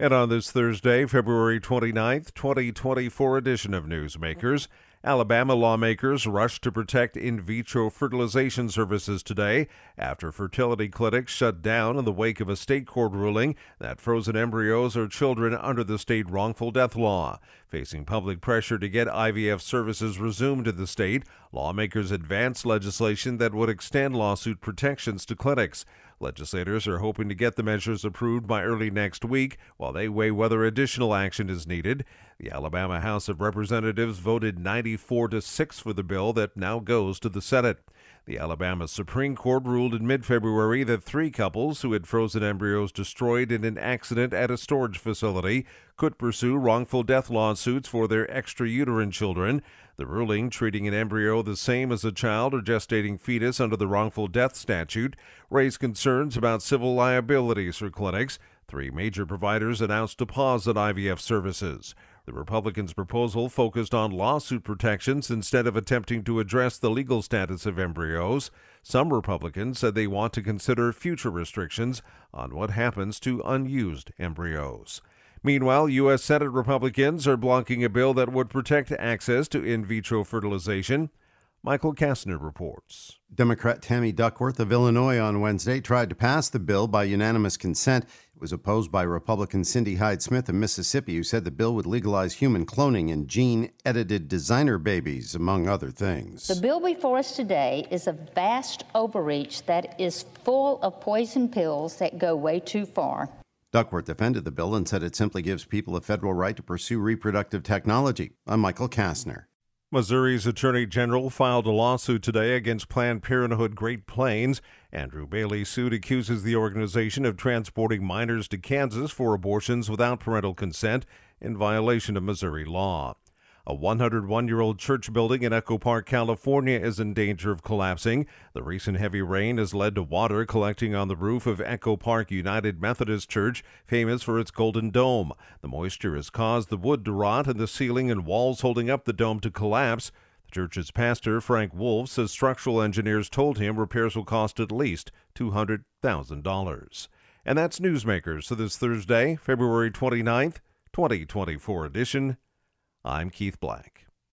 And on this Thursday, February 29th, 2024 edition of Newsmakers, Alabama lawmakers rushed to protect in vitro fertilization services today after fertility clinics shut down in the wake of a state court ruling that frozen embryos are children under the state wrongful death law. Facing public pressure to get IVF services resumed in the state, lawmakers advanced legislation that would extend lawsuit protections to clinics. Legislators are hoping to get the measures approved by early next week while they weigh whether additional action is needed. The Alabama House of Representatives voted 94 to 6 for the bill that now goes to the Senate. The Alabama Supreme Court ruled in mid February that three couples who had frozen embryos destroyed in an accident at a storage facility could pursue wrongful death lawsuits for their extrauterine children. The ruling, treating an embryo the same as a child or gestating fetus under the wrongful death statute, raised concerns about civil liabilities for clinics. Three major providers announced a pause on IVF services. The Republicans' proposal focused on lawsuit protections instead of attempting to address the legal status of embryos. Some Republicans said they want to consider future restrictions on what happens to unused embryos. Meanwhile, U.S. Senate Republicans are blocking a bill that would protect access to in vitro fertilization. Michael Kastner reports. Democrat Tammy Duckworth of Illinois on Wednesday tried to pass the bill by unanimous consent. Was opposed by Republican Cindy Hyde Smith of Mississippi, who said the bill would legalize human cloning and gene edited designer babies, among other things. The bill before us today is a vast overreach that is full of poison pills that go way too far. Duckworth defended the bill and said it simply gives people a federal right to pursue reproductive technology. I'm Michael Kastner. Missouri's Attorney General filed a lawsuit today against Planned Parenthood Great Plains. Andrew Bailey suit accuses the organization of transporting minors to Kansas for abortions without parental consent in violation of Missouri law. A 101 year old church building in Echo Park, California is in danger of collapsing. The recent heavy rain has led to water collecting on the roof of Echo Park United Methodist Church, famous for its golden dome. The moisture has caused the wood to rot and the ceiling and walls holding up the dome to collapse. The church's pastor, Frank Wolf, says structural engineers told him repairs will cost at least $200,000. And that's Newsmakers for this Thursday, February 29th, 2024 edition. I'm Keith Black.